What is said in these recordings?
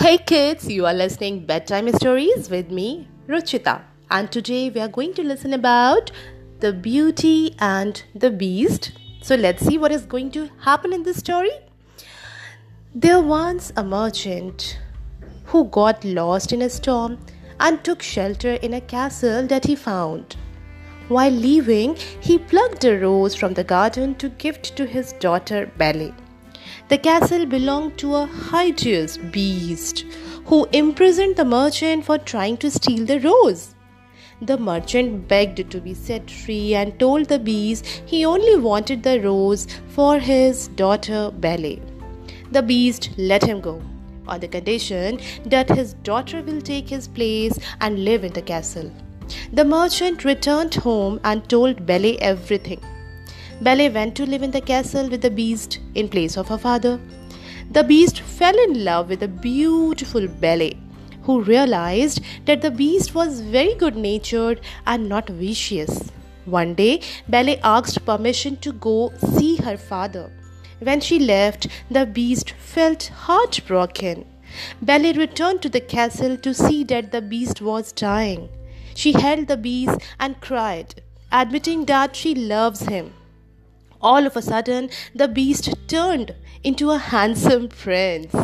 Hey kids, you are listening bedtime stories with me, Ruchita. And today we are going to listen about the beauty and the beast. So let's see what is going to happen in this story. There once a merchant who got lost in a storm and took shelter in a castle that he found. While leaving, he plucked a rose from the garden to gift to his daughter Belle. The castle belonged to a hideous beast who imprisoned the merchant for trying to steal the rose. The merchant begged to be set free and told the beast he only wanted the rose for his daughter Belle. The beast let him go on the condition that his daughter will take his place and live in the castle. The merchant returned home and told Belle everything. Belle went to live in the castle with the beast in place of her father. The beast fell in love with the beautiful Belle, who realized that the beast was very good natured and not vicious. One day, Belle asked permission to go see her father. When she left, the beast felt heartbroken. Belle returned to the castle to see that the beast was dying. She held the beast and cried, admitting that she loves him. All of a sudden, the beast turned into a handsome prince.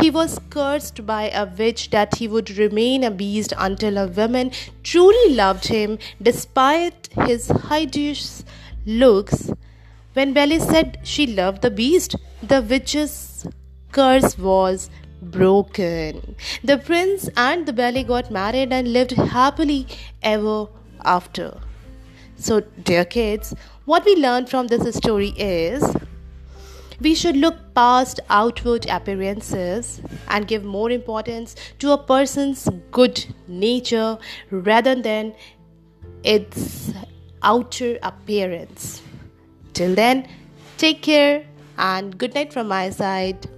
He was cursed by a witch that he would remain a beast until a woman truly loved him despite his hideous looks. When Belle said she loved the beast, the witch's curse was broken. The prince and the Belle got married and lived happily ever after. So, dear kids, what we learn from this story is we should look past outward appearances and give more importance to a person's good nature rather than its outer appearance. Till then, take care and good night from my side.